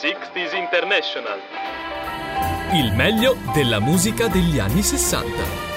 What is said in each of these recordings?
60s International. Il meglio della musica degli anni 60.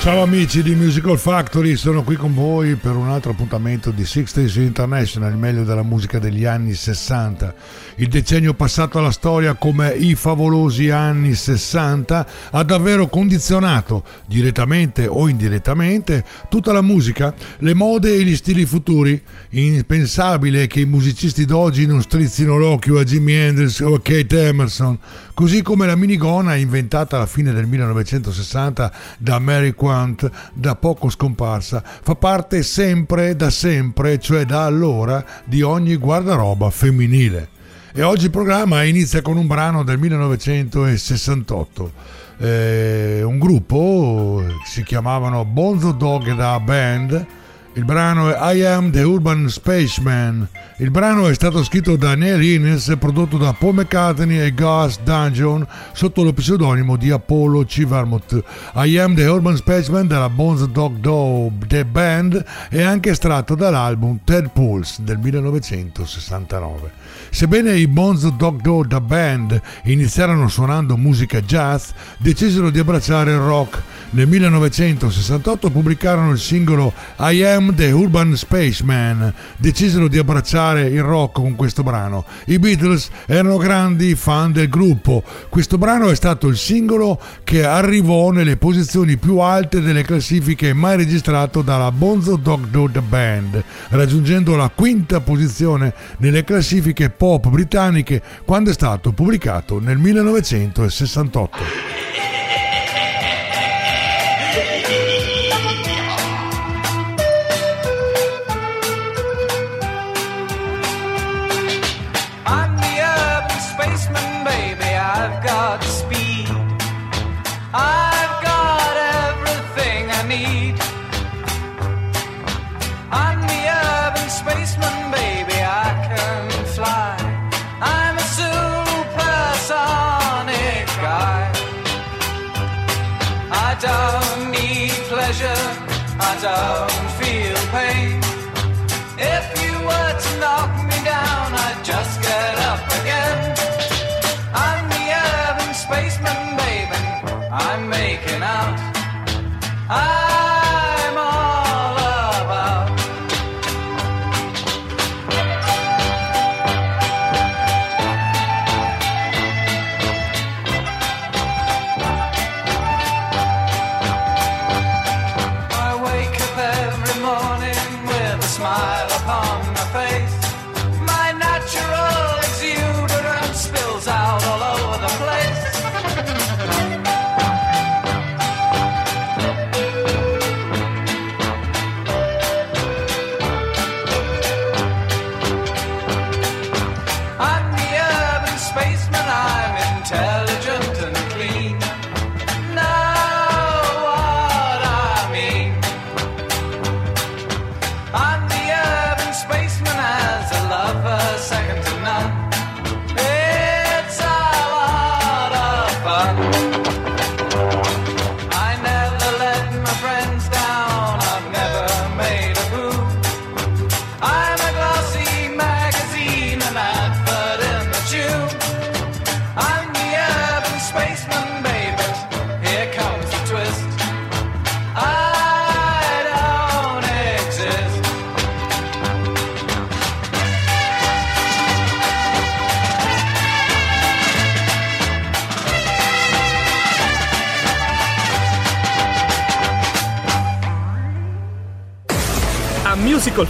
Ciao amici di Musical Factory, sono qui con voi per un altro appuntamento di Six Days International, il meglio della musica degli anni 60. Il decennio passato alla storia come i favolosi anni 60 ha davvero condizionato, direttamente o indirettamente, tutta la musica, le mode e gli stili futuri. Impensabile che i musicisti d'oggi non strizzino l'occhio a Jimi Hendrix o a Kate Emerson, così come la minigona inventata alla fine del 1960 da Mary Quant, da poco scomparsa, fa parte sempre, da sempre, cioè da allora, di ogni guardaroba femminile. E oggi il programma inizia con un brano del 1968. Eh, un gruppo si chiamavano Bonzo Dog da Band. Il brano è I Am the Urban Spaceman. Il brano è stato scritto da Neil Innes e prodotto da Paul McCartney e Gus Dungeon sotto lo pseudonimo di Apollo C. Vermouth. I Am the Urban Spaceman della Bones Dog Dog The Band è anche estratto dall'album Ted Pulse del 1969. Sebbene i Bones Dog Dog The Band iniziarono suonando musica jazz, decisero di abbracciare il rock. Nel 1968 pubblicarono il singolo I Am the Urban Spaceman. Decisero di abbracciare il rock con questo brano. I Beatles erano grandi fan del gruppo. Questo brano è stato il singolo che arrivò nelle posizioni più alte delle classifiche mai registrato dalla Bonzo Dog Dog Band, raggiungendo la quinta posizione nelle classifiche pop britanniche quando è stato pubblicato nel 1968. Feel pain. If you were to knock me down, I'd just get up again. I'm the urban spaceman, baby. I'm making out. I'm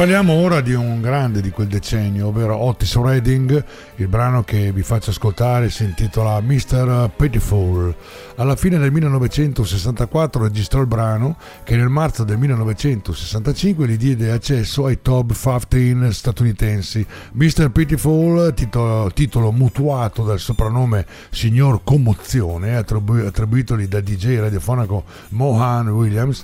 parliamo ora di un grande di quel decennio, ovvero Otis Redding. Il brano che vi faccio ascoltare si intitola Mr. Pitiful. Alla fine del 1964 registrò il brano che nel marzo del 1965 gli diede accesso ai top 15 statunitensi. Mr. Pitiful, titolo, titolo mutuato dal soprannome Signor Commozione, attribu- attribuitogli dal DJ radiofonico Mohan Williams,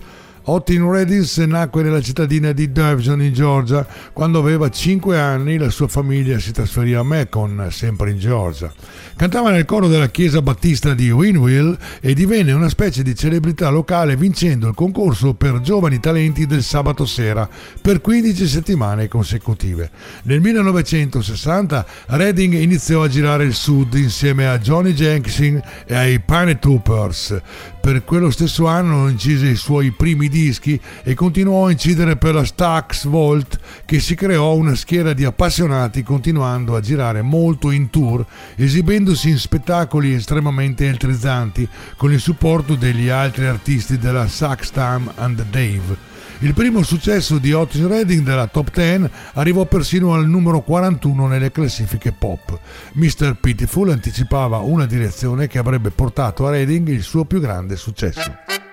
Otin Reddings nacque nella cittadina di Davison in Georgia. Quando aveva 5 anni la sua famiglia si trasferì a Macon, sempre in Georgia. Cantava nel coro della chiesa battista di Winville e divenne una specie di celebrità locale vincendo il concorso per giovani talenti del sabato sera per 15 settimane consecutive. Nel 1960 Redding iniziò a girare il sud insieme a Johnny Jenkins e ai Pane Troopers. Per quello stesso anno incise i suoi primi dischi e continuò a incidere per la Stax Volt che si creò una schiera di appassionati continuando a girare molto in tour, esibendosi in spettacoli estremamente elettrizzanti con il supporto degli altri artisti della Sax Tam and Dave. Il primo successo di Otis Redding della top 10 arrivò persino al numero 41 nelle classifiche pop. Mr. Pitiful anticipava una direzione che avrebbe portato a Redding il suo più grande successo.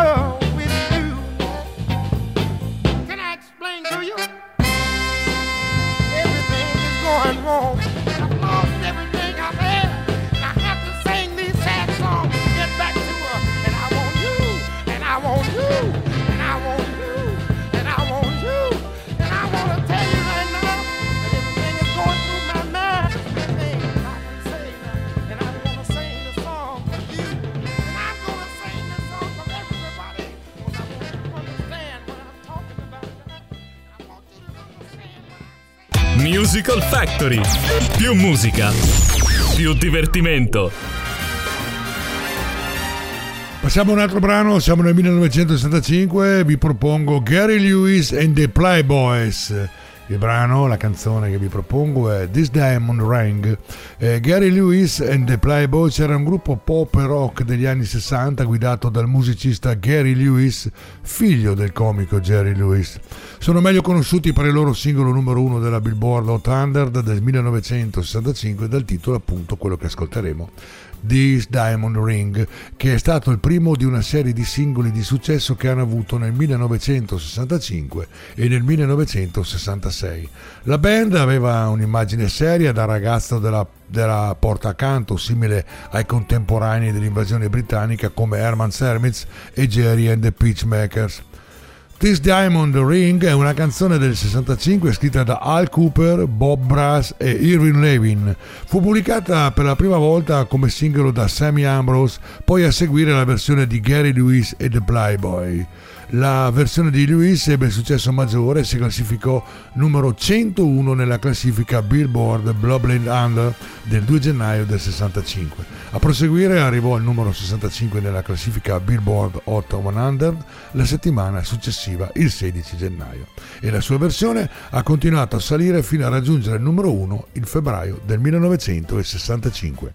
I'm Musical Factory. Più musica, più divertimento. Passiamo a un altro brano, siamo nel 1965, vi propongo Gary Lewis and the Playboys. Il brano, la canzone che vi propongo è This Diamond Ring. Eh, Gary Lewis and the Playboys era un gruppo pop e rock degli anni 60 guidato dal musicista Gary Lewis, figlio del comico Jerry Lewis. Sono meglio conosciuti per il loro singolo numero uno della Billboard 800 del 1965 dal titolo appunto quello che ascolteremo. This Diamond Ring, che è stato il primo di una serie di singoli di successo che hanno avuto nel 1965 e nel 1966. La band aveva un'immagine seria da ragazzo della, della porta accanto, simile ai contemporanei dell'invasione britannica come Herman Sermitz e Jerry and the Peachmakers. This Diamond Ring è una canzone del 65 scritta da Al Cooper, Bob Brass e Irving Levin. Fu pubblicata per la prima volta come singolo da Sammy Ambrose, poi a seguire la versione di Gary Lewis e The Playboy. La versione di Lewis ebbe successo maggiore e si classificò numero 101 nella classifica Billboard Blobland Under del 2 gennaio del 65. A proseguire arrivò al numero 65 nella classifica Billboard Hot 100 la settimana successiva il 16 gennaio. E la sua versione ha continuato a salire fino a raggiungere il numero 1 il febbraio del 1965.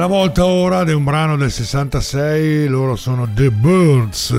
La volta ora di un brano del 66, loro sono The Birds,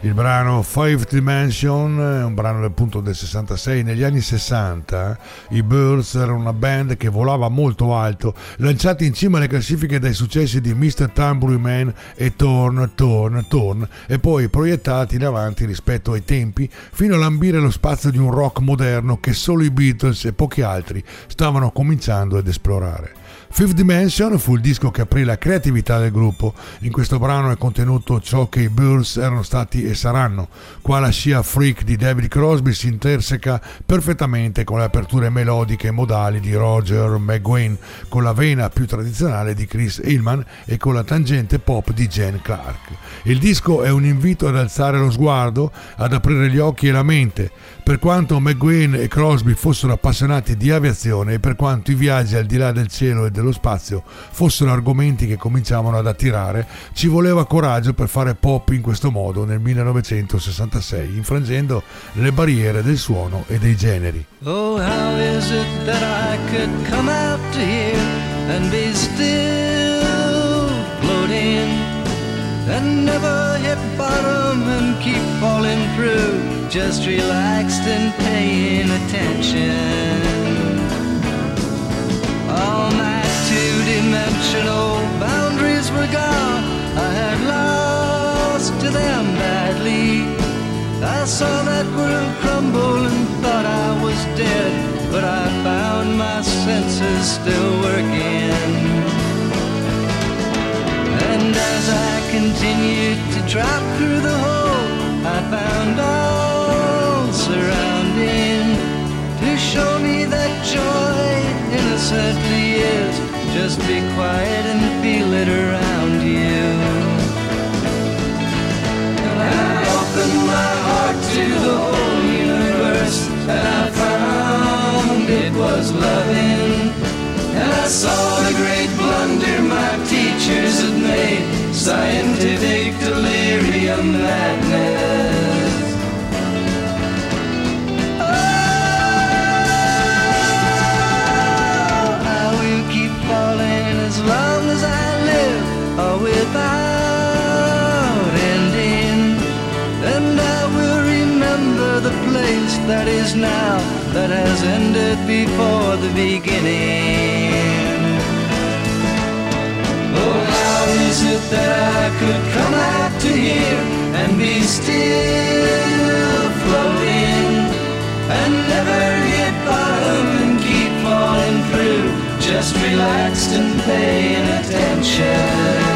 il brano Five Dimension, un brano appunto del 66. Negli anni 60 i Birds erano una band che volava molto alto, lanciati in cima alle classifiche dai successi di Mr. Tambourine Man e Torn, Torn, Torn, e poi proiettati in avanti rispetto ai tempi fino a lambire lo spazio di un rock moderno che solo i Beatles e pochi altri stavano cominciando ad esplorare. Fifth Dimension fu il disco che aprì la creatività del gruppo. In questo brano è contenuto ciò che i Birds erano stati e saranno. Qua la scia freak di David Crosby si interseca perfettamente con le aperture melodiche e modali di Roger McGuinn, con la vena più tradizionale di Chris Hillman e con la tangente pop di Jen Clark. Il disco è un invito ad alzare lo sguardo, ad aprire gli occhi e la mente. Per quanto McGuinn e Crosby fossero appassionati di aviazione e per quanto i viaggi al di là del cielo e dello spazio fossero argomenti che cominciavano ad attirare, ci voleva coraggio per fare pop in questo modo nel 1966, infrangendo le barriere del suono e dei generi. Oh, how is it that I could come out here and be still and never hit bottom and keep falling through, just relaxed and paying attention? All my two-dimensional boundaries were gone. I had lost to them badly. I saw that world crumble and thought I was dead, but I found my senses still drop through the hole, I found all surrounding to show me that joy innocently is. Just be quiet and feel it around you. And I opened my heart to the whole universe, and I found it was loving. And I saw the great made scientific delirium madness. Oh, I will keep falling as long as I live, or without ending. And I will remember the place that is now, that has ended before the beginning. How is it that I could come out to here and be still floating and never hit bottom and keep falling through, just relaxed and paying attention?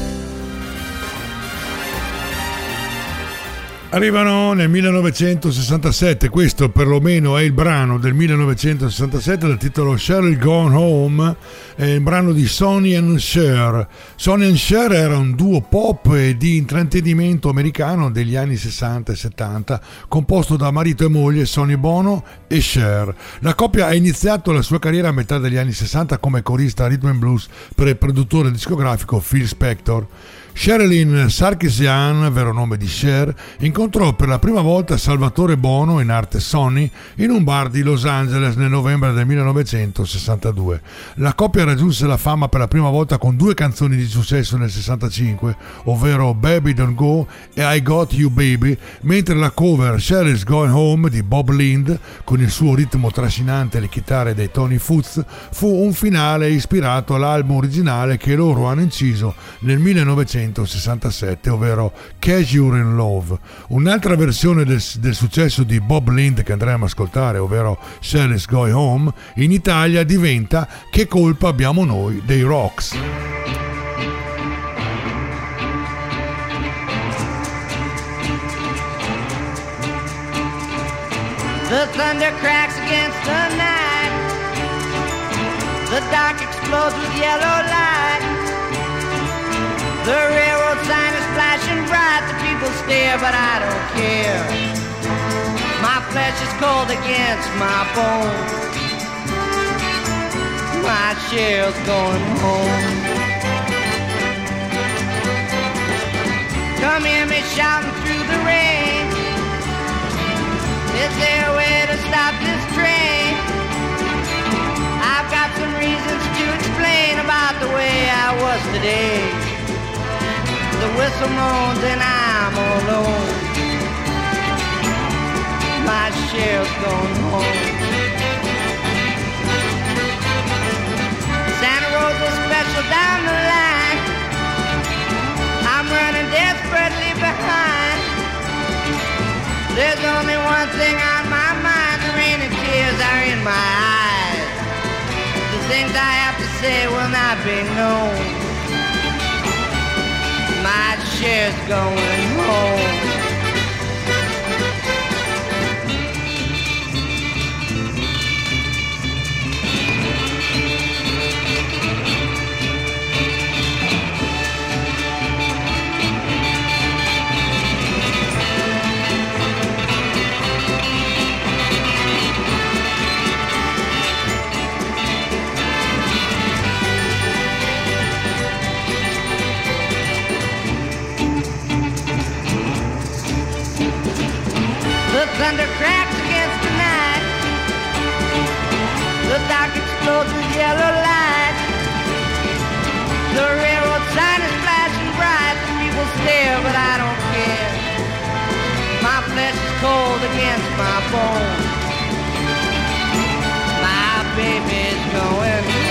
Arrivano nel 1967, questo perlomeno è il brano del 1967 dal titolo Cheryl Gone Home, è il brano di Sonny and Cher. Sonny and Cher era un duo pop e di intrattenimento americano degli anni 60 e 70, composto da marito e moglie Sonny Bono e Cher. La coppia ha iniziato la sua carriera a metà degli anni 60 come corista rhythm and blues per il produttore discografico Phil Spector. Sherilyn Sarkisian, vero nome di Cher, incontrò per la prima volta Salvatore Bono, in arte Sonny, in un bar di Los Angeles nel novembre del 1962. La coppia raggiunse la fama per la prima volta con due canzoni di successo nel 65, ovvero Baby Don't Go e I Got You Baby, mentre la cover Cheryl's Going Home di Bob Lind, con il suo ritmo trascinante e le chitarre dei Tony Foots, fu un finale ispirato all'album originale che loro hanno inciso nel 1965. 1967, ovvero Cash You're in Love. Un'altra versione del, del, successo di Bob Lind che andremo a ascoltare, ovvero Shelley's Going Home, in Italia diventa Che colpa abbiamo noi dei Rocks. The thunder cracks against the night. The dark explodes with yellow light. The railroad sign is flashing bright. The people stare, but I don't care. My flesh is cold against my bones. My shell's going home. Come hear me shouting through the rain. Is there a way to stop this train? I've got some reasons to explain about the way I was today. The whistle moans and I'm alone. My shell's gone home. Santa Rosa special down the line. I'm running desperately behind. There's only one thing on my mind. The rain and tears are in my eyes. The things I have to say will not be known. My share's going home. thunder cracks against the night. The dark explodes with yellow light. The railroad sign is flashing bright. The people stare, but I don't care. My flesh is cold against my bones. My baby's going.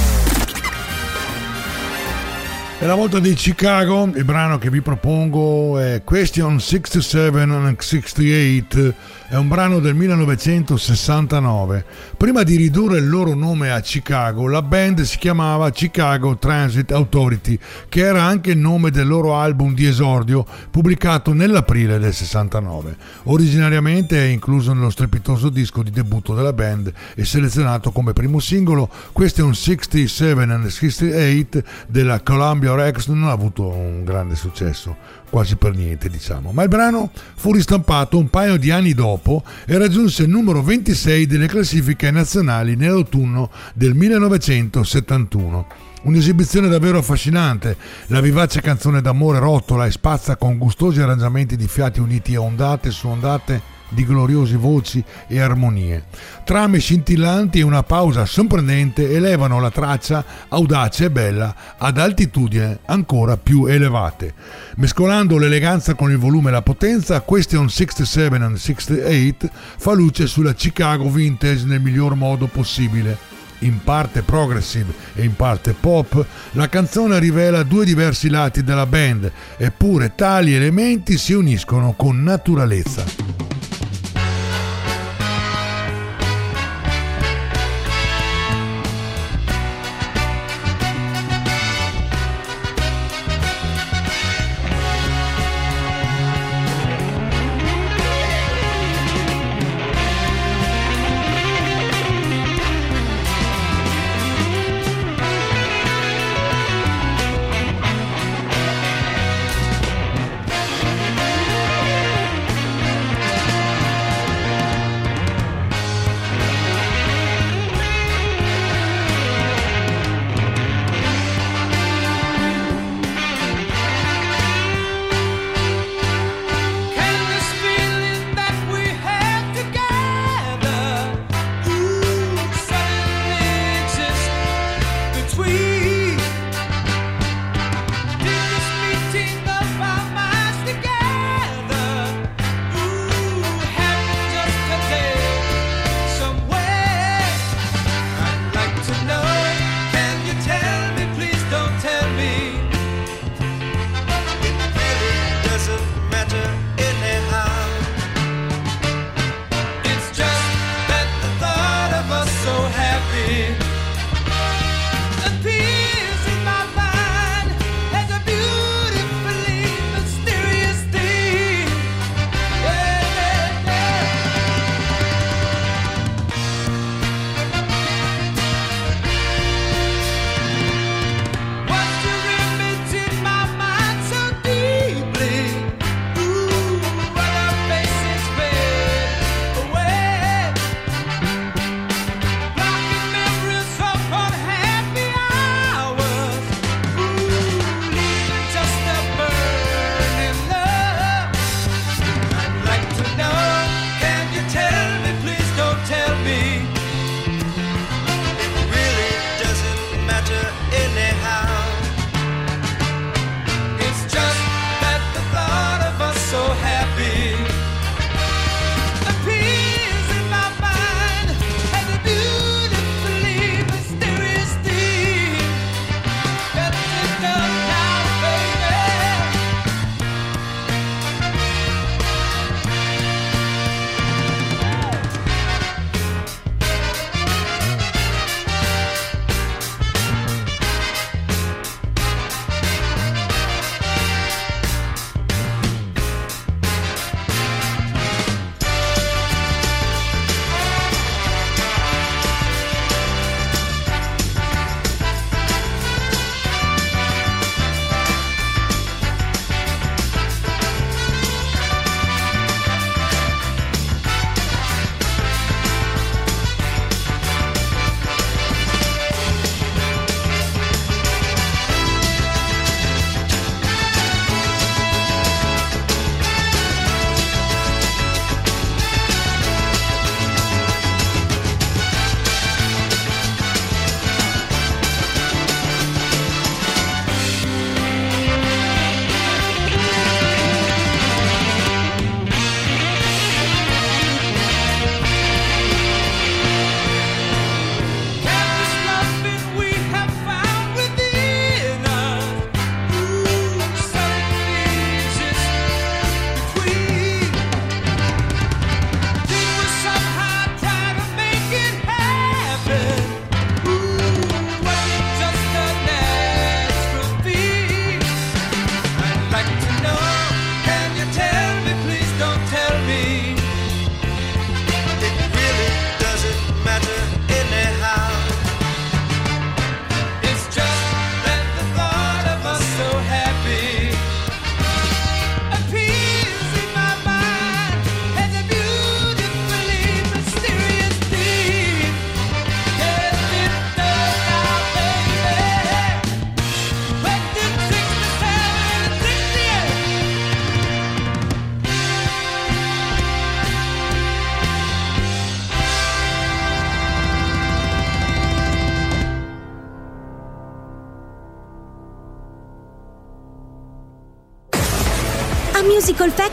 È la volta di Chicago, il brano che vi propongo è Question 67 and 68, è un brano del 1969. Prima di ridurre il loro nome a Chicago, la band si chiamava Chicago Transit Authority, che era anche il nome del loro album di esordio pubblicato nell'aprile del 69. Originariamente è incluso nello strepitoso disco di debutto della band e selezionato come primo singolo Question 67 and 68 della Columbia Records non ha avuto un grande successo, quasi per niente diciamo, ma il brano fu ristampato un paio di anni dopo e raggiunse il numero 26 delle classifiche nazionali nell'autunno del 1971. Un'esibizione davvero affascinante, la vivace canzone d'amore rotola e spazza con gustosi arrangiamenti di fiati uniti a ondate su ondate di gloriose voci e armonie. Trame scintillanti e una pausa sorprendente elevano la traccia audace e bella ad altitudini ancora più elevate. Mescolando l'eleganza con il volume e la potenza, Question 67 and 68 fa luce sulla Chicago vintage nel miglior modo possibile in parte progressive e in parte pop, la canzone rivela due diversi lati della band, eppure tali elementi si uniscono con naturalezza.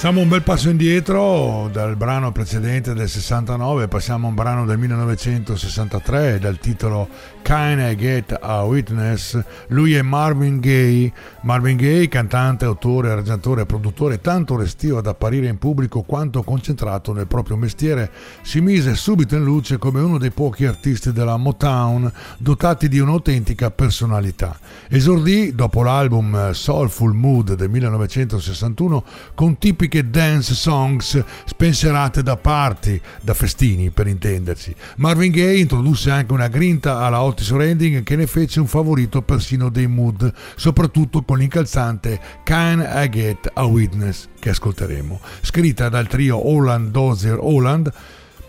Facciamo un bel passo indietro dal brano precedente del 69, passiamo a un brano del 1963 dal titolo Can I Get a Witness? Lui è Marvin Gaye. Marvin Gaye, cantante, autore, arrangiatore e produttore tanto restio ad apparire in pubblico quanto concentrato nel proprio mestiere, si mise subito in luce come uno dei pochi artisti della Motown dotati di un'autentica personalità. Esordì dopo l'album Soulful Mood del 1961 con tipiche dance songs spensierate da party, da festini per intenderci. Marvin Gaye introdusse anche una grinta alla Otis Redding che ne fece un favorito persino dei Mood, soprattutto con l'incalzante Can I Get a Witness che ascolteremo, scritta dal trio Holland Dozier Holland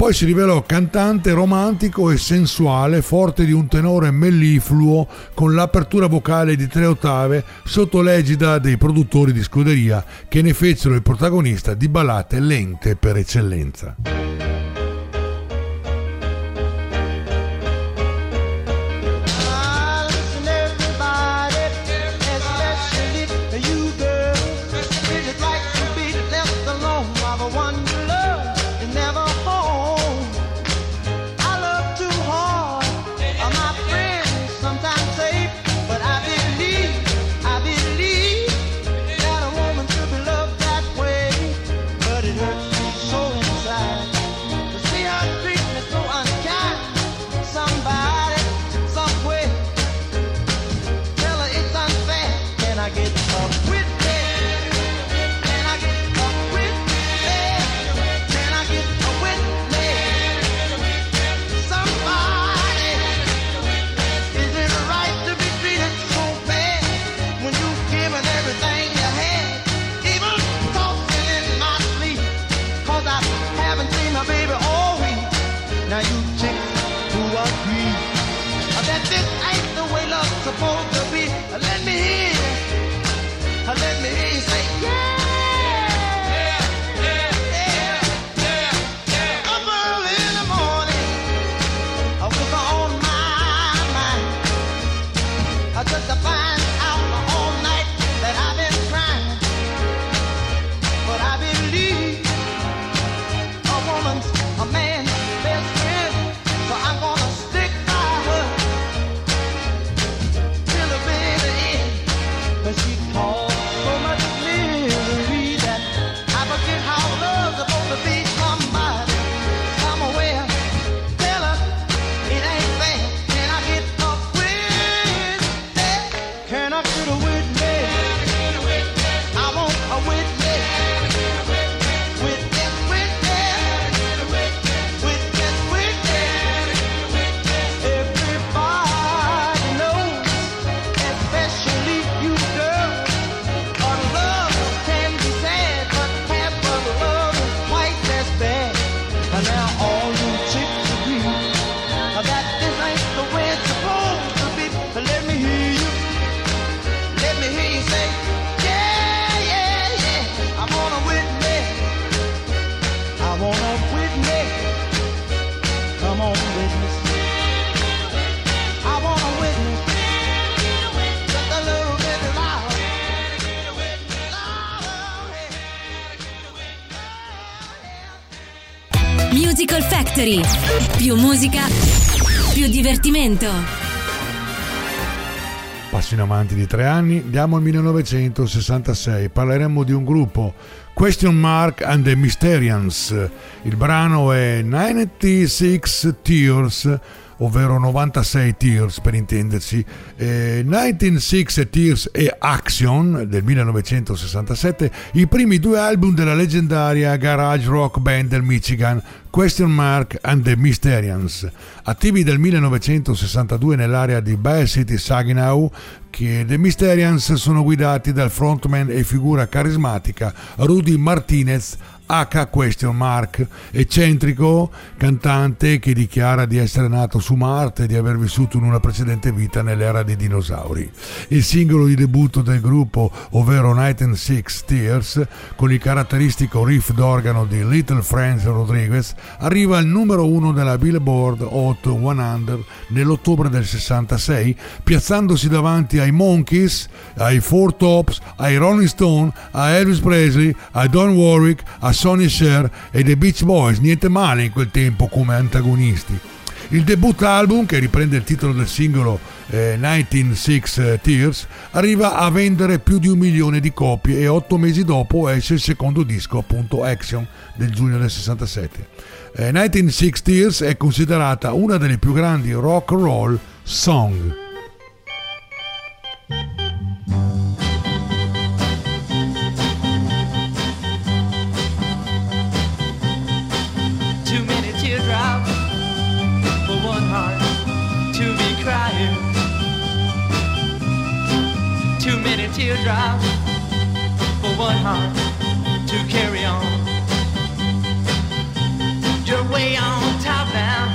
poi si rivelò cantante romantico e sensuale, forte di un tenore mellifluo, con l'apertura vocale di tre ottave sotto l'egida dei produttori di scuderia che ne fecero il protagonista di ballate lente per eccellenza. Factory. Più musica, più divertimento. Passo in avanti di tre anni, andiamo al 1966, parleremo di un gruppo, Question Mark and the Mysterians. Il brano è 96 Tears, ovvero 96 Tears per intendersi. Eh, 196 Tears e Action del 1967, i primi due album della leggendaria garage rock band del Michigan, Question Mark and the Mysterians. Attivi dal 1962 nell'area di Bay City Saginaw, che The Mysterians sono guidati dal frontman e figura carismatica Rudy Martinez H question mark, eccentrico cantante che dichiara di essere nato su Marte e di aver vissuto in una precedente vita nell'era dei dinosauri. Il singolo di debutto del gruppo, ovvero Night and Six Tears, con il caratteristico riff d'organo di Little Franz Rodriguez, arriva al numero uno della Billboard Hot 100 nell'ottobre del 66, piazzandosi davanti ai Monkeys, ai Four Tops, ai Rolling Stone, a Elvis Presley, a Don Warwick, a Sonny Cher e The Beach Boys, niente male in quel tempo come antagonisti. Il debut album, che riprende il titolo del singolo eh, 196 Tears, arriva a vendere più di un milione di copie e otto mesi dopo esce il secondo disco, appunto Action, del giugno del 67. Eh, 196 Tears è considerata una delle più grandi rock roll song. Teardrops for one heart to carry on. You're way on top now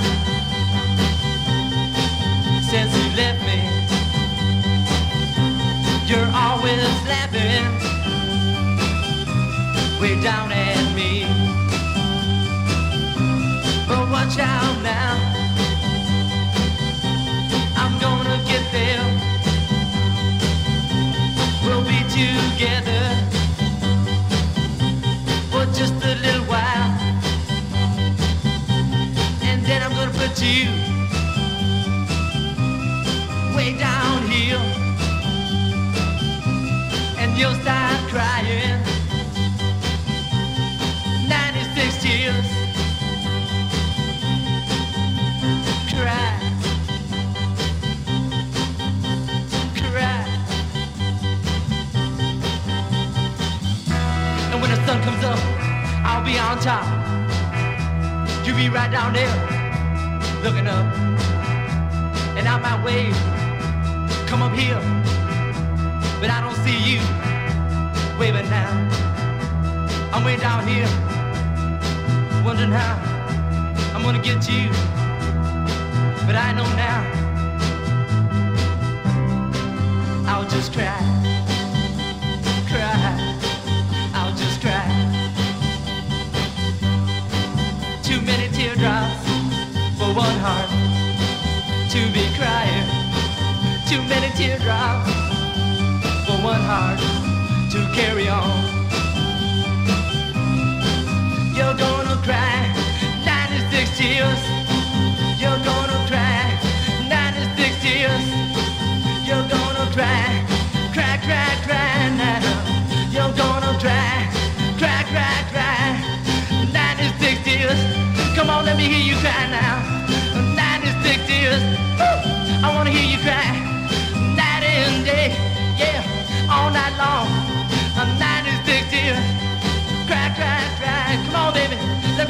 since you left me. You're always laughing way down at me. But watch out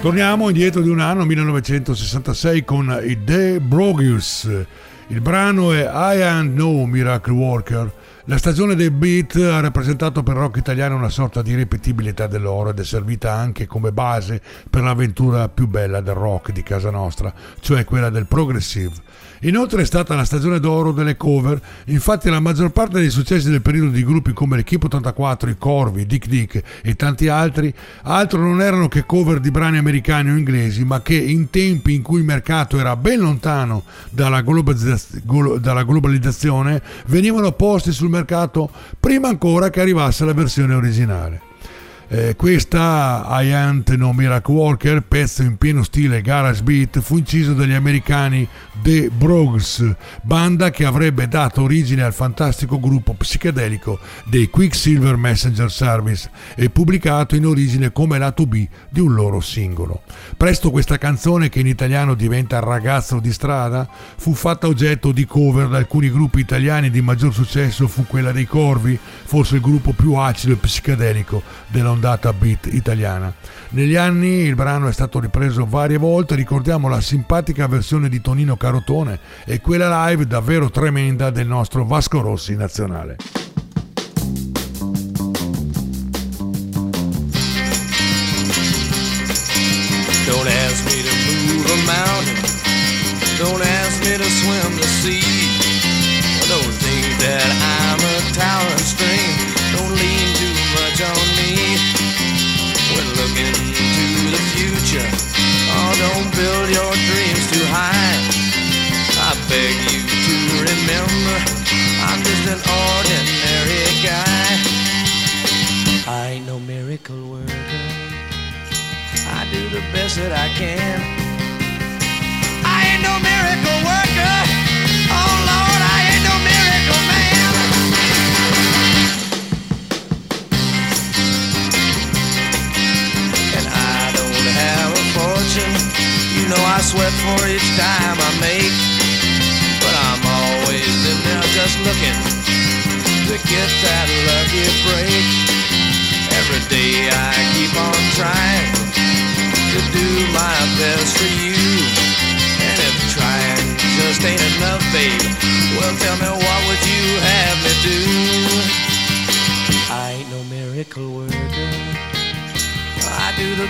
Torniamo indietro di un anno, 1966, con i The Brogues. Il brano è I Am No Miracle Worker. La stagione del beat ha rappresentato per il rock italiano una sorta di ripetibilità dell'oro ed è servita anche come base per l'avventura più bella del rock di casa nostra, cioè quella del progressive. Inoltre è stata la stagione d'oro delle cover, infatti la maggior parte dei successi del periodo di gruppi come l'Equipe 84, i Corvi, Dick Dick e tanti altri, altro non erano che cover di brani americani o inglesi, ma che in tempi in cui il mercato era ben lontano dalla, globalizz- glo- dalla globalizzazione, venivano posti sul mercato prima ancora che arrivasse la versione originale. Eh, questa I Ain't No Miracle Walker, pezzo in pieno stile garage beat, fu inciso dagli americani The Brogues, banda che avrebbe dato origine al fantastico gruppo psichedelico dei Quicksilver Messenger Service e pubblicato in origine come lato B di un loro singolo. Presto questa canzone, che in italiano diventa Ragazzo di strada, fu fatta oggetto di cover da alcuni gruppi italiani di maggior successo fu quella dei Corvi, forse il gruppo più acido e psichedelico dell'ondata beat italiana. Negli anni il brano è stato ripreso varie volte, ricordiamo la simpatica versione di Tonino Carotone e quella live davvero tremenda del nostro Vasco Rossi nazionale. Don't ask me to move a mountain. Don't ask me to swim the sea. Don't think that I'm a towering stream. Miracle worker. I do the best that I can. I ain't no miracle worker. Oh Lord, I ain't no miracle man. And I don't have a fortune. You know I sweat for each dime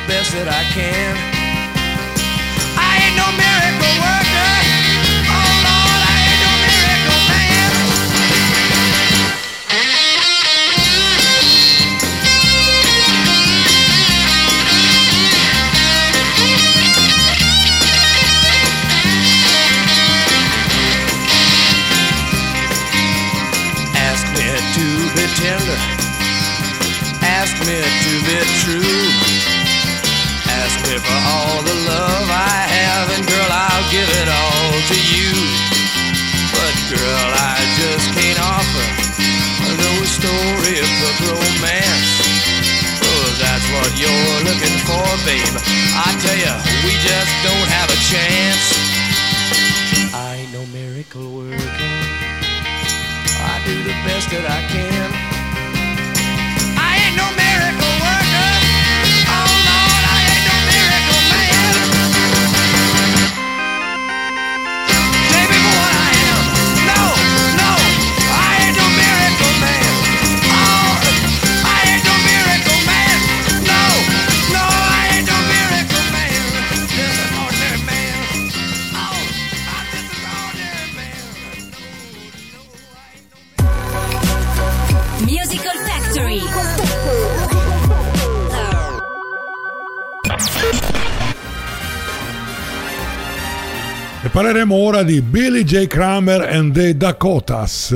best that I can. Parleremo ora di Billy J. Kramer and the Dakotas.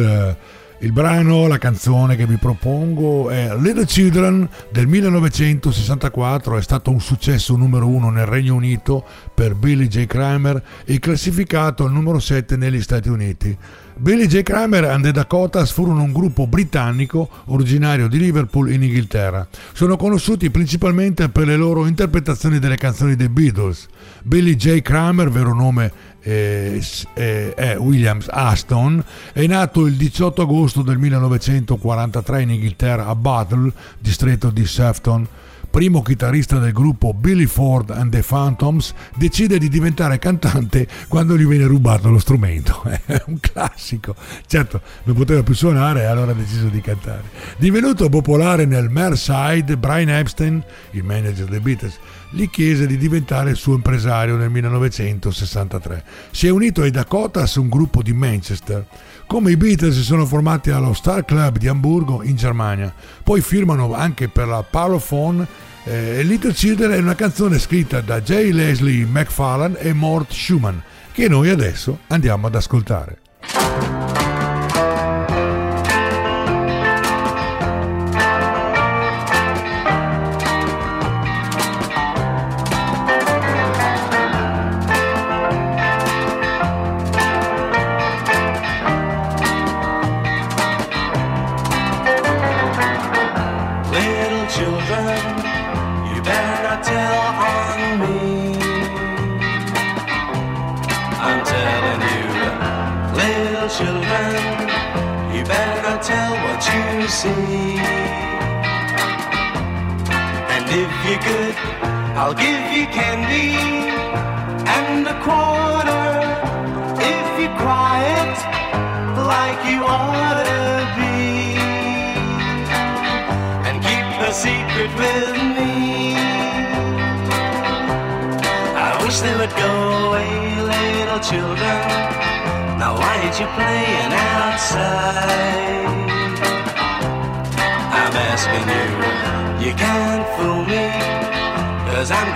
Il brano, la canzone che vi propongo è Little Children del 1964, è stato un successo numero uno nel Regno Unito per Billy J. Kramer e classificato al numero 7 negli Stati Uniti. Billy J. Kramer and the Dakotas furono un gruppo britannico originario di Liverpool in Inghilterra. Sono conosciuti principalmente per le loro interpretazioni delle canzoni dei Beatles. Billy J. Kramer, vero nome eh, eh, Williams Aston, è nato il 18 agosto del 1943 in Inghilterra a Battle, distretto di Sefton. Primo chitarrista del gruppo Billy Ford and the Phantoms, decide di diventare cantante quando gli viene rubato lo strumento. È un classico. Certo, non poteva più suonare e allora ha deciso di cantare. Divenuto popolare nel Merseyside, Brian Epstein, il manager dei Beatles, gli chiese di diventare il suo impresario nel 1963. Si è unito ai Dakotas, un gruppo di Manchester. Come i Beatles si sono formati allo Star Club di Amburgo in Germania. Poi firmano anche per la Parlophone eh, Little Children è una canzone scritta da J. Leslie McFarlane e Mort Schumann che noi adesso andiamo ad ascoltare.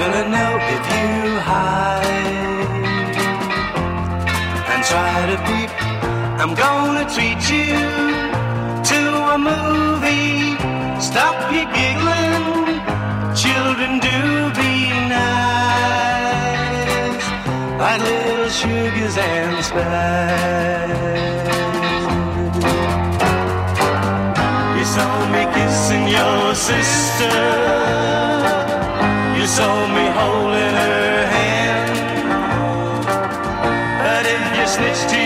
Gonna know if you hide. And try to peep, I'm gonna treat you to a movie. Stop your giggling, children do be nice, like little sugars and spice. You saw me kissing your sister. You saw me holding her hand. But if you snitch to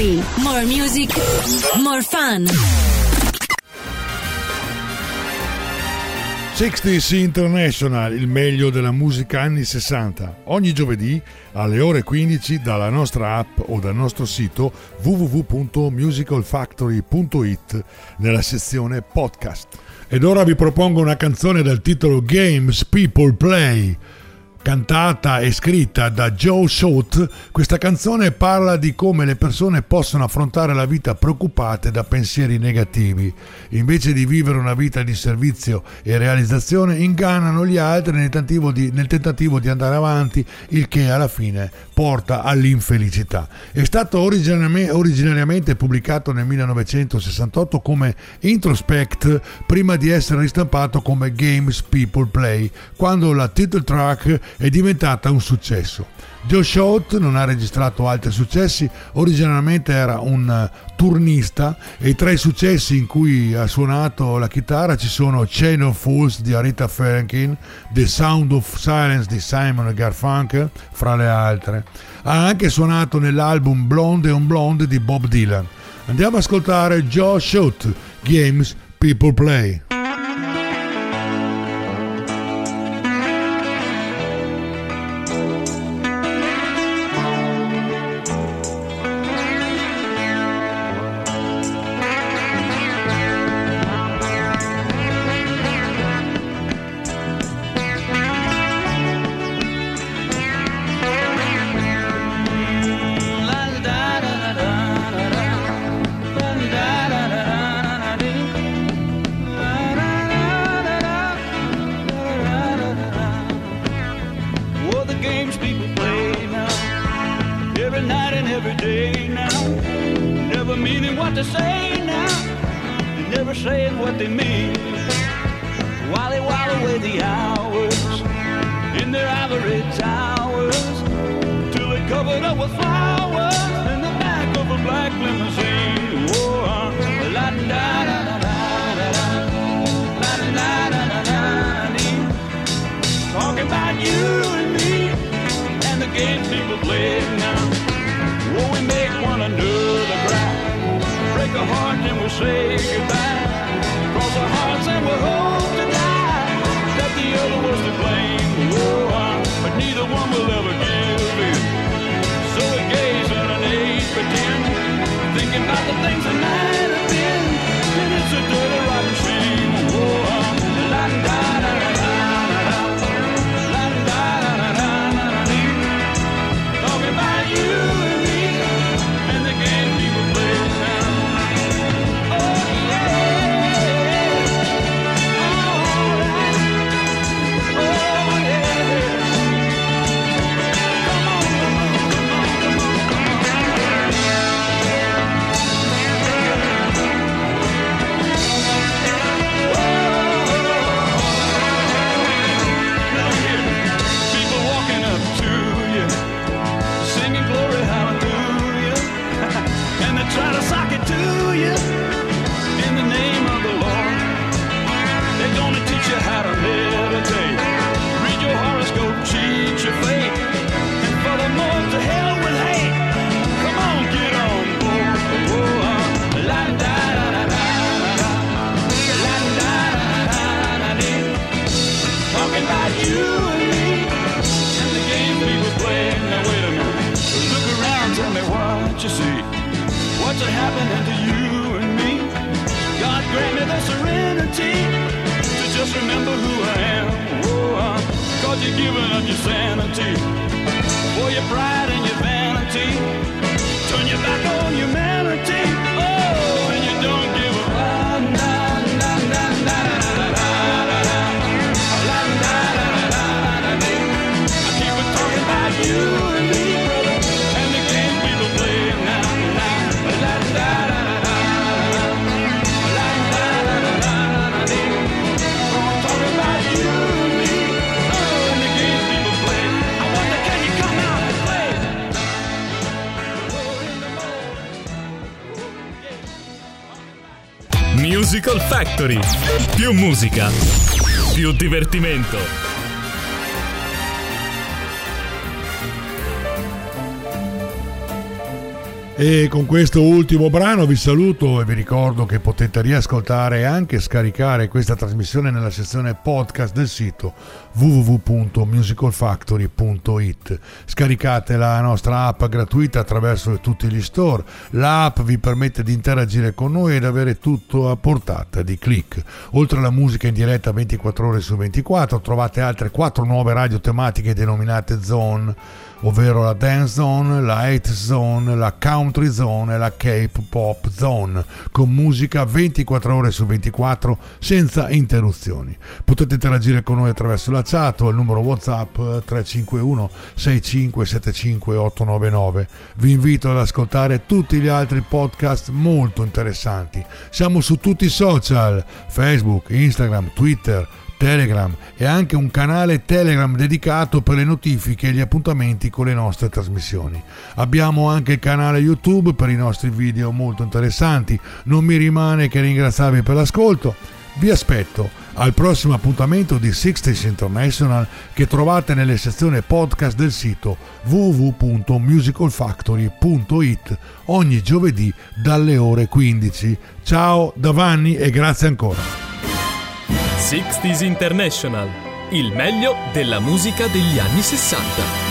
More music, more fun. 60s International, il meglio della musica anni 60, ogni giovedì alle ore 15 dalla nostra app o dal nostro sito www.musicalfactory.it nella sezione podcast. Ed ora vi propongo una canzone dal titolo Games People Play cantata e scritta da Joe Schott, questa canzone parla di come le persone possono affrontare la vita preoccupate da pensieri negativi. Invece di vivere una vita di servizio e realizzazione, ingannano gli altri nel tentativo di, nel tentativo di andare avanti, il che alla fine porta all'infelicità. È stato originariamente, pubblicato nel 1968 come Introspect prima di essere ristampato come Games People Play, quando la title track è diventata un successo. Joe Schott non ha registrato altri successi, originariamente era un eh, turnista e tra i successi in cui ha suonato la chitarra ci sono Chain of Fools di Aretha Franklin, The Sound of Silence di Simon Garfunkel, fra le altre. Ha anche suonato nell'album Blonde on Blonde di Bob Dylan. Andiamo ad ascoltare Joe Schott, Games People Play. Say now, they're never saying what they mean. While they while away the hours in their ivory towers, till they're covered up with flowers in the back of a black limousine. Say goodbye. Factory. Più musica, più divertimento. E con questo ultimo brano vi saluto e vi ricordo che potete riascoltare e anche scaricare questa trasmissione nella sezione podcast del sito www.musicalfactory.it. Scaricate la nostra app gratuita attraverso tutti gli store. L'app vi permette di interagire con noi ed avere tutto a portata di click. Oltre alla musica in diretta 24 ore su 24, trovate altre 4 nuove radio tematiche denominate Zone ovvero la Dance Zone, la Hate Zone, la Country Zone e la Cape Pop Zone, con musica 24 ore su 24 senza interruzioni. Potete interagire con noi attraverso la chat o il numero WhatsApp 351 6575 899. Vi invito ad ascoltare tutti gli altri podcast molto interessanti. Siamo su tutti i social, Facebook, Instagram, Twitter, Telegram e anche un canale Telegram dedicato per le notifiche e gli appuntamenti con le nostre trasmissioni. Abbiamo anche il canale YouTube per i nostri video molto interessanti. Non mi rimane che ringraziarvi per l'ascolto. Vi aspetto al prossimo appuntamento di Sixties International che trovate nelle sezioni podcast del sito www.musicalfactory.it ogni giovedì dalle ore 15. Ciao da Vanni e grazie ancora. 60s International, il meglio della musica degli anni 60.